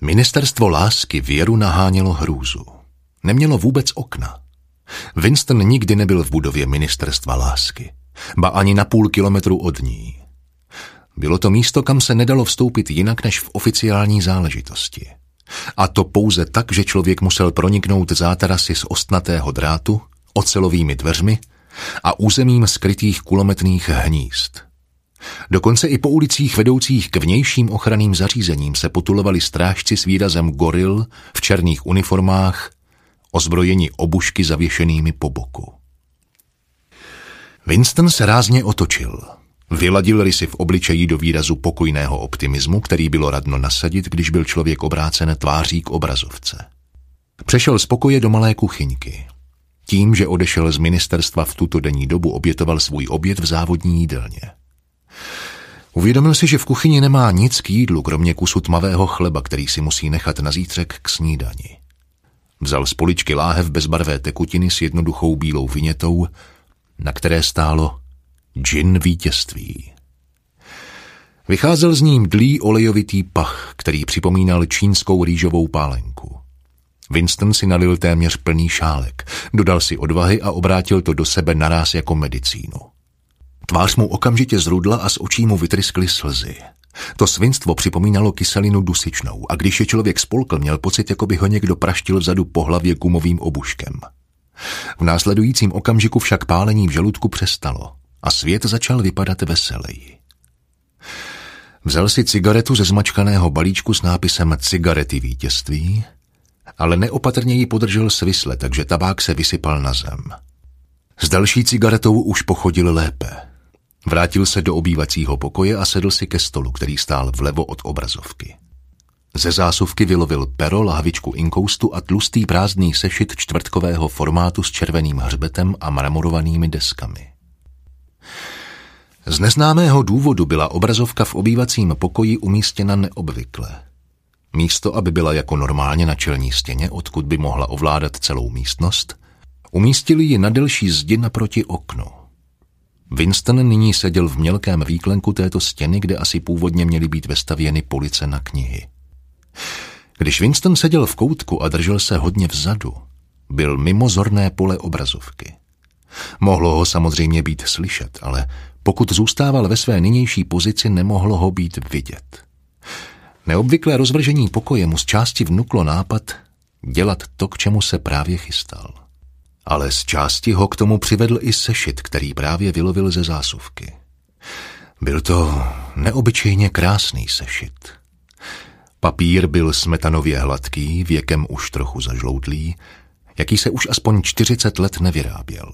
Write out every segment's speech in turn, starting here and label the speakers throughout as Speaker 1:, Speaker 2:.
Speaker 1: Ministerstvo lásky věru nahánělo hrůzu. Nemělo vůbec okna. Winston nikdy nebyl v budově ministerstva lásky, ba ani na půl kilometru od ní. Bylo to místo, kam se nedalo vstoupit jinak než v oficiální záležitosti. A to pouze tak, že člověk musel proniknout zátarasy z ostnatého drátu, ocelovými dveřmi a územím skrytých kulometných hnízd. Dokonce i po ulicích vedoucích k vnějším ochranným zařízením se potulovali strážci s výrazem goril v černých uniformách, ozbrojeni obušky zavěšenými po boku. Winston se rázně otočil. Vyladil si v obličeji do výrazu pokojného optimismu, který bylo radno nasadit, když byl člověk obrácen tváří k obrazovce. Přešel z pokoje do malé kuchyňky. Tím, že odešel z ministerstva v tuto denní dobu, obětoval svůj oběd v závodní jídelně. Uvědomil si, že v kuchyni nemá nic k jídlu, kromě kusu tmavého chleba, který si musí nechat na zítřek k snídani. Vzal z poličky láhev bezbarvé tekutiny s jednoduchou bílou vinětou, na které stálo džin vítězství. Vycházel z ním dlý olejovitý pach, který připomínal čínskou rýžovou pálenku. Winston si nalil téměř plný šálek, dodal si odvahy a obrátil to do sebe naráz jako medicínu. Tvář mu okamžitě zrudla a z očí mu vytryskly slzy. To svinstvo připomínalo kyselinu dusičnou a když je člověk spolkl, měl pocit, jako by ho někdo praštil vzadu po hlavě gumovým obuškem. V následujícím okamžiku však pálení v žaludku přestalo a svět začal vypadat veseleji. Vzal si cigaretu ze zmačkaného balíčku s nápisem Cigarety vítězství, ale neopatrně ji podržel svisle, takže tabák se vysypal na zem. S další cigaretou už pochodil lépe. Vrátil se do obývacího pokoje a sedl si ke stolu, který stál vlevo od obrazovky. Ze zásuvky vylovil pero, lahvičku inkoustu a tlustý prázdný sešit čtvrtkového formátu s červeným hřbetem a mramorovanými deskami. Z neznámého důvodu byla obrazovka v obývacím pokoji umístěna neobvykle. Místo, aby byla jako normálně na čelní stěně, odkud by mohla ovládat celou místnost, umístili ji na delší zdi naproti oknu. Winston nyní seděl v mělkém výklenku této stěny, kde asi původně měly být vestavěny police na knihy. Když Winston seděl v koutku a držel se hodně vzadu, byl mimo zorné pole obrazovky. Mohlo ho samozřejmě být slyšet, ale pokud zůstával ve své nynější pozici, nemohlo ho být vidět. Neobvyklé rozvržení pokoje mu z části vnuklo nápad dělat to, k čemu se právě chystal. Ale z části ho k tomu přivedl i sešit, který právě vylovil ze zásuvky. Byl to neobyčejně krásný sešit. Papír byl smetanově hladký, věkem už trochu zažloutlý, jaký se už aspoň 40 let nevyráběl.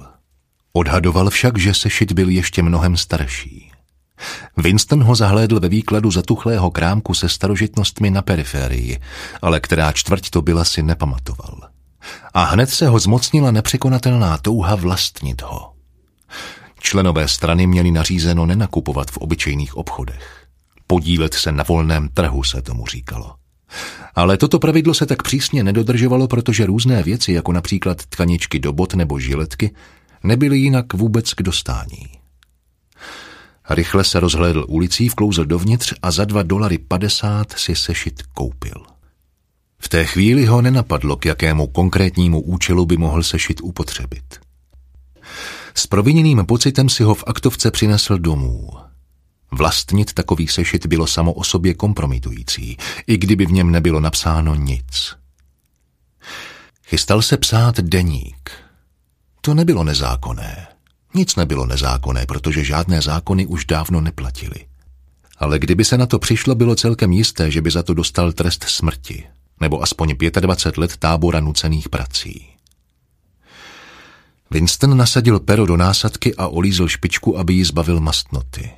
Speaker 1: Odhadoval však, že sešit byl ještě mnohem starší. Winston ho zahlédl ve výkladu zatuchlého krámku se starožitnostmi na periferii, ale která čtvrť to byla si nepamatoval. A hned se ho zmocnila nepřekonatelná touha vlastnit ho. Členové strany měli nařízeno nenakupovat v obyčejných obchodech. Podílet se na volném trhu se tomu říkalo. Ale toto pravidlo se tak přísně nedodržovalo, protože různé věci, jako například tkaničky do bot nebo žiletky, nebyly jinak vůbec k dostání. Rychle se rozhlédl ulicí, vklouzl dovnitř a za dva dolary padesát si sešit koupil. V té chvíli ho nenapadlo, k jakému konkrétnímu účelu by mohl sešit upotřebit. S proviněným pocitem si ho v aktovce přinesl domů. Vlastnit takový sešit bylo samo o sobě kompromitující, i kdyby v něm nebylo napsáno nic. Chystal se psát deník. To nebylo nezákonné. Nic nebylo nezákonné, protože žádné zákony už dávno neplatily. Ale kdyby se na to přišlo, bylo celkem jisté, že by za to dostal trest smrti, nebo aspoň 25 let tábora nucených prací. Winston nasadil pero do násadky a olízl špičku, aby ji zbavil mastnoty.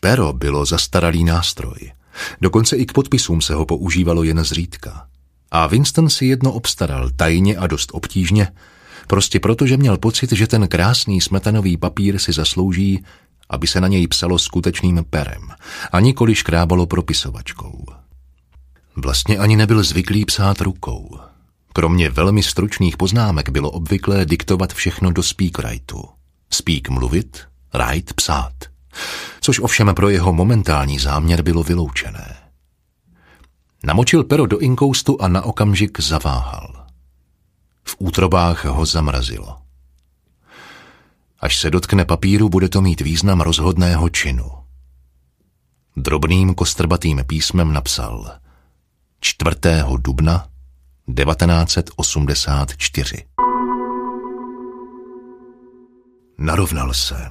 Speaker 1: Pero bylo zastaralý nástroj. Dokonce i k podpisům se ho používalo jen zřídka. A Winston si jedno obstaral tajně a dost obtížně, Prostě proto, že měl pocit, že ten krásný smetanový papír si zaslouží, aby se na něj psalo skutečným perem a nikoli škrábalo propisovačkou. Vlastně ani nebyl zvyklý psát rukou. Kromě velmi stručných poznámek bylo obvyklé diktovat všechno do speakwritu. Speak mluvit, write psát. Což ovšem pro jeho momentální záměr bylo vyloučené. Namočil pero do inkoustu a na okamžik zaváhal. V útrobách ho zamrazilo. Až se dotkne papíru, bude to mít význam rozhodného činu. Drobným kostrbatým písmem napsal 4. dubna 1984. Narovnal se.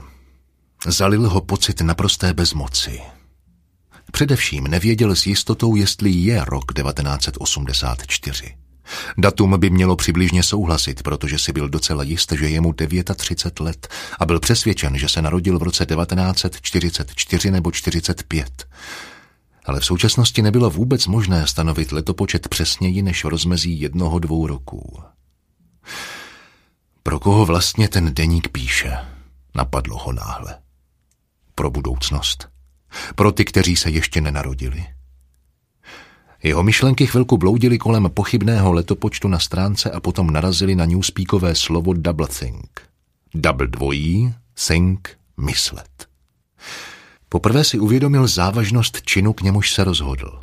Speaker 1: Zalil ho pocit naprosté bezmoci. Především nevěděl s jistotou, jestli je rok 1984. Datum by mělo přibližně souhlasit, protože si byl docela jist, že je mu 39 let a byl přesvědčen, že se narodil v roce 1944 nebo 45. Ale v současnosti nebylo vůbec možné stanovit letopočet přesněji než rozmezí jednoho dvou roků. Pro koho vlastně ten deník píše? Napadlo ho náhle. Pro budoucnost. Pro ty, kteří se ještě nenarodili. Jeho myšlenky chvilku bloudily kolem pochybného letopočtu na stránce a potom narazili na newspeakové slovo double think. Double dvojí, think, myslet. Poprvé si uvědomil závažnost činu, k němuž se rozhodl.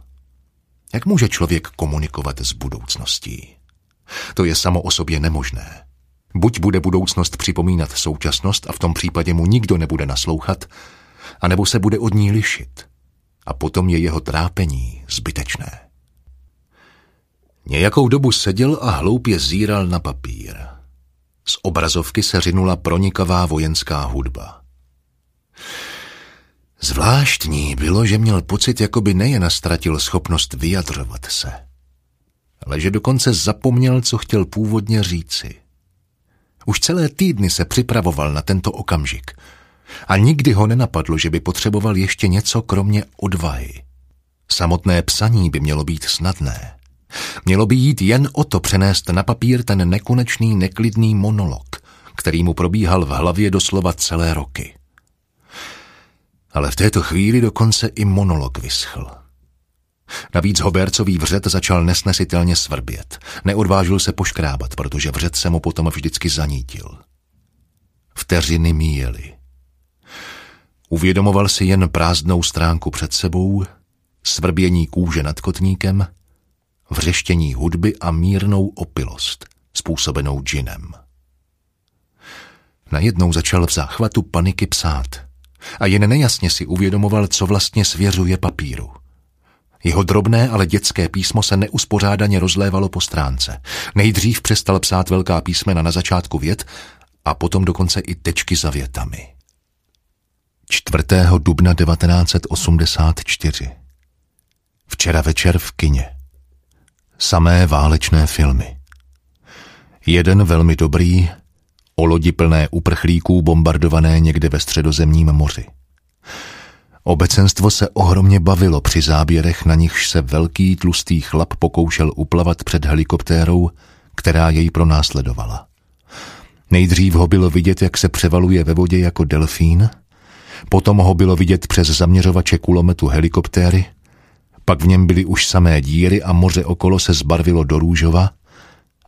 Speaker 1: Jak může člověk komunikovat s budoucností? To je samo o sobě nemožné. Buď bude budoucnost připomínat současnost a v tom případě mu nikdo nebude naslouchat, anebo se bude od ní lišit. A potom je jeho trápení zbytečné. Nějakou dobu seděl a hloupě zíral na papír. Z obrazovky se řinula pronikavá vojenská hudba. Zvláštní bylo, že měl pocit, jako by nejen ztratil schopnost vyjadřovat se, ale že dokonce zapomněl, co chtěl původně říci. Už celé týdny se připravoval na tento okamžik a nikdy ho nenapadlo, že by potřeboval ještě něco kromě odvahy. Samotné psaní by mělo být snadné. Mělo by jít jen o to přenést na papír ten nekonečný neklidný monolog, který mu probíhal v hlavě doslova celé roky. Ale v této chvíli dokonce i monolog vyschl. Navíc Hobercový vřet začal nesnesitelně svrbět. Neodvážil se poškrábat, protože vřet se mu potom vždycky zanítil. Vteřiny míjely. Uvědomoval si jen prázdnou stránku před sebou, svrbění kůže nad kotníkem, vřeštění hudby a mírnou opilost, způsobenou džinem. Najednou začal v záchvatu paniky psát a jen nejasně si uvědomoval, co vlastně svěřuje papíru. Jeho drobné, ale dětské písmo se neuspořádaně rozlévalo po stránce. Nejdřív přestal psát velká písmena na začátku vět a potom dokonce i tečky za větami. 4. dubna 1984 Včera večer v kině. Samé válečné filmy. Jeden velmi dobrý, o lodi plné uprchlíků bombardované někde ve středozemním moři. Obecenstvo se ohromně bavilo při záběrech, na nichž se velký tlustý chlap pokoušel uplavat před helikoptérou, která jej pronásledovala. Nejdřív ho bylo vidět, jak se převaluje ve vodě jako delfín, potom ho bylo vidět přes zaměřovače kulometu helikoptéry, pak v něm byly už samé díry a moře okolo se zbarvilo do růžova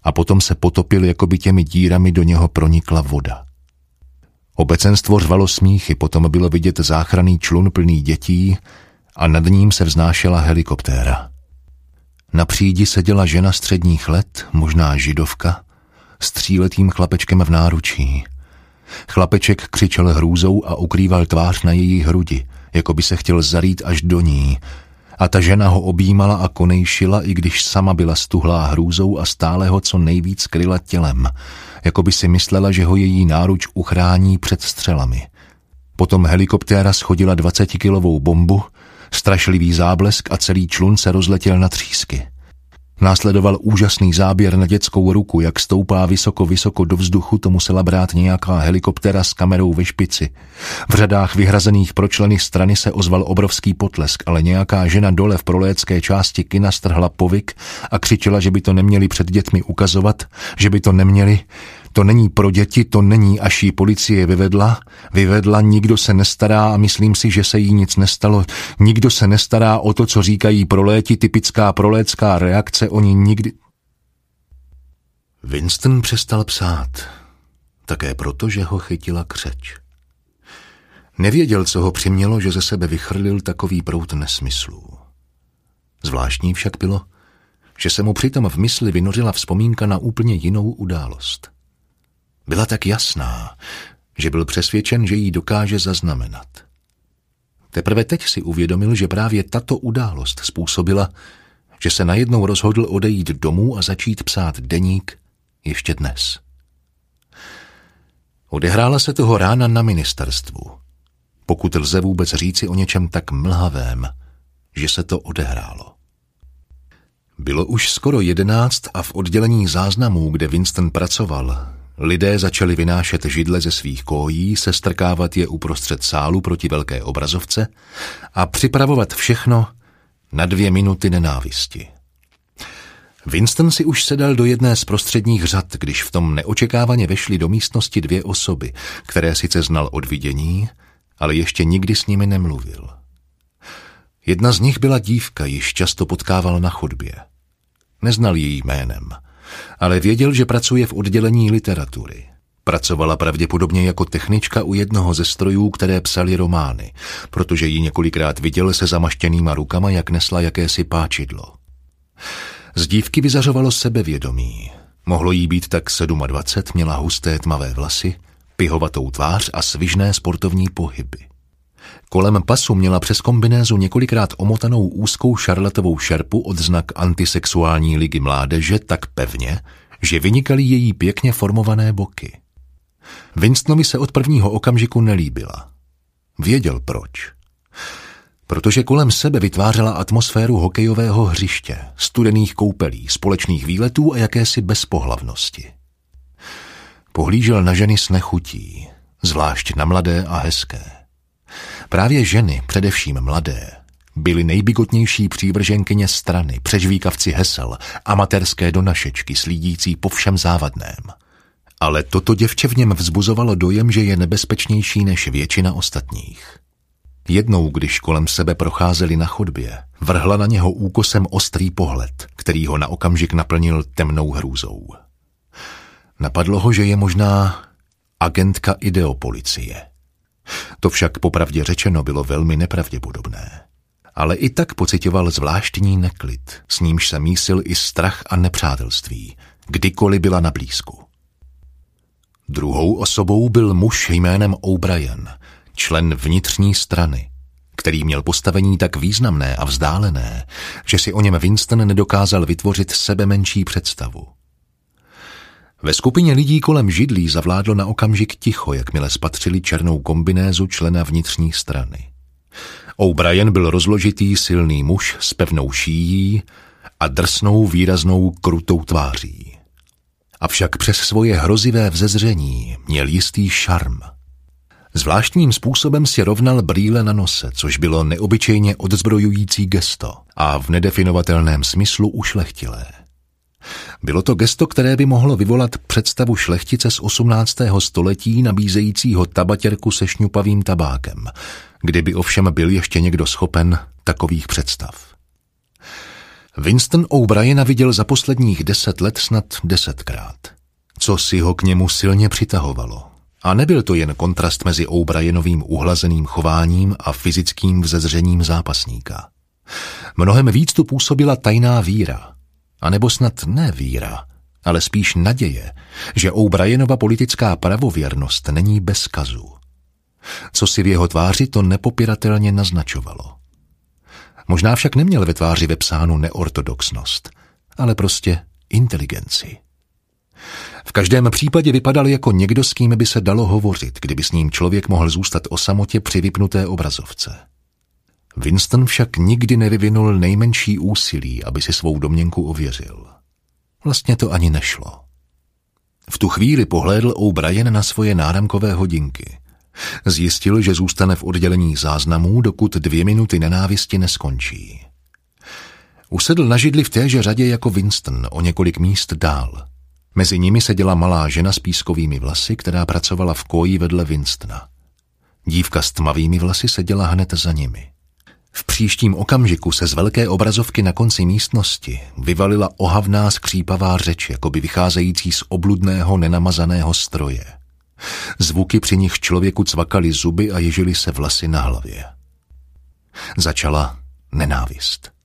Speaker 1: a potom se potopil, jako by těmi dírami do něho pronikla voda. Obecenstvo řvalo smíchy, potom bylo vidět záchranný člun plný dětí a nad ním se vznášela helikoptéra. Na přídi seděla žena středních let, možná židovka, s tříletým chlapečkem v náručí. Chlapeček křičel hrůzou a ukrýval tvář na její hrudi, jako by se chtěl zarít až do ní, a ta žena ho objímala a konejšila, i když sama byla stuhlá hrůzou a stále ho co nejvíc kryla tělem, jako by si myslela, že ho její náruč uchrání před střelami. Potom helikoptéra schodila 20-kilovou bombu, strašlivý záblesk a celý člun se rozletěl na třísky. Následoval úžasný záběr na dětskou ruku, jak stoupá vysoko, vysoko do vzduchu, to musela brát nějaká helikoptera s kamerou ve špici. V řadách vyhrazených pro členy strany se ozval obrovský potlesk, ale nějaká žena dole v prolécké části kina strhla povyk a křičela, že by to neměli před dětmi ukazovat, že by to neměli, to není pro děti, to není, až jí policie vyvedla. Vyvedla, nikdo se nestará a myslím si, že se jí nic nestalo. Nikdo se nestará o to, co říkají proléti, typická prolécká reakce, oni nikdy... Winston přestal psát. Také proto, že ho chytila křeč. Nevěděl, co ho přimělo, že ze sebe vychrlil takový prout nesmyslů. Zvláštní však bylo, že se mu přitom v mysli vynořila vzpomínka na úplně jinou událost. Byla tak jasná, že byl přesvědčen, že ji dokáže zaznamenat. Teprve teď si uvědomil, že právě tato událost způsobila, že se najednou rozhodl odejít domů a začít psát deník ještě dnes. Odehrála se toho rána na ministerstvu. Pokud lze vůbec říci o něčem tak mlhavém, že se to odehrálo. Bylo už skoro jedenáct a v oddělení záznamů, kde Winston pracoval, lidé začali vynášet židle ze svých kojí, sestrkávat je uprostřed sálu proti velké obrazovce a připravovat všechno na dvě minuty nenávisti. Winston si už sedal do jedné z prostředních řad, když v tom neočekávaně vešly do místnosti dvě osoby, které sice znal od vidění, ale ještě nikdy s nimi nemluvil. Jedna z nich byla dívka, již často potkával na chodbě. Neznal její jménem, ale věděl, že pracuje v oddělení literatury. Pracovala pravděpodobně jako technička u jednoho ze strojů, které psali romány, protože ji několikrát viděl se zamaštěnýma rukama, jak nesla jakési páčidlo. Z dívky vyzařovalo sebevědomí. Mohlo jí být tak 27, měla husté tmavé vlasy, pihovatou tvář a svižné sportovní pohyby. Kolem pasu měla přes kombinézu několikrát omotanou úzkou šarlatovou šerpu od znak antisexuální ligy mládeže tak pevně, že vynikaly její pěkně formované boky. Winstonovi se od prvního okamžiku nelíbila. Věděl proč. Protože kolem sebe vytvářela atmosféru hokejového hřiště, studených koupelí, společných výletů a jakési bezpohlavnosti. Pohlížel na ženy s nechutí, zvlášť na mladé a hezké. Právě ženy, především mladé, byly nejbigotnější přívrženkyně strany, přežvíkavci hesel, amatérské donašečky, slídící po všem závadném. Ale toto děvče v něm vzbuzovalo dojem, že je nebezpečnější než většina ostatních. Jednou, když kolem sebe procházeli na chodbě, vrhla na něho úkosem ostrý pohled, který ho na okamžik naplnil temnou hrůzou. Napadlo ho, že je možná agentka ideopolicie. To však popravdě řečeno bylo velmi nepravděpodobné. Ale i tak pocitoval zvláštní neklid, s nímž se mísil i strach a nepřátelství, kdykoliv byla na blízku. Druhou osobou byl muž jménem O'Brien, člen vnitřní strany, který měl postavení tak významné a vzdálené, že si o něm Winston nedokázal vytvořit sebe menší představu. Ve skupině lidí kolem židlí zavládlo na okamžik ticho, jakmile spatřili černou kombinézu člena vnitřní strany. O'Brien byl rozložitý silný muž s pevnou šíjí a drsnou výraznou krutou tváří. Avšak přes svoje hrozivé vzezření měl jistý šarm. Zvláštním způsobem si rovnal brýle na nose, což bylo neobyčejně odzbrojující gesto a v nedefinovatelném smyslu ušlechtilé. Bylo to gesto, které by mohlo vyvolat představu šlechtice z 18. století nabízejícího tabatěrku se šňupavým tabákem, kdyby ovšem byl ještě někdo schopen takových představ. Winston O'Briena viděl za posledních deset let snad desetkrát. Co si ho k němu silně přitahovalo. A nebyl to jen kontrast mezi O'Brienovým uhlazeným chováním a fyzickým vzezřením zápasníka. Mnohem víc tu působila tajná víra, a nebo snad ne víra, ale spíš naděje, že O'Brienova politická pravověrnost není bez kazu. Co si v jeho tváři to nepopiratelně naznačovalo. Možná však neměl ve tváři vepsánu neortodoxnost, ale prostě inteligenci. V každém případě vypadal jako někdo, s kým by se dalo hovořit, kdyby s ním člověk mohl zůstat o samotě při vypnuté obrazovce. Winston však nikdy nevyvinul nejmenší úsilí, aby si svou domněnku ověřil. Vlastně to ani nešlo. V tu chvíli pohlédl O'Brien na svoje náramkové hodinky. Zjistil, že zůstane v oddělení záznamů, dokud dvě minuty nenávisti neskončí. Usedl na židli v téže řadě jako Winston, o několik míst dál. Mezi nimi seděla malá žena s pískovými vlasy, která pracovala v koji vedle Winstona. Dívka s tmavými vlasy seděla hned za nimi. V příštím okamžiku se z velké obrazovky na konci místnosti vyvalila ohavná skřípavá řeč, jakoby vycházející z obludného nenamazaného stroje. Zvuky při nich člověku cvakaly zuby a ježily se vlasy na hlavě. Začala nenávist.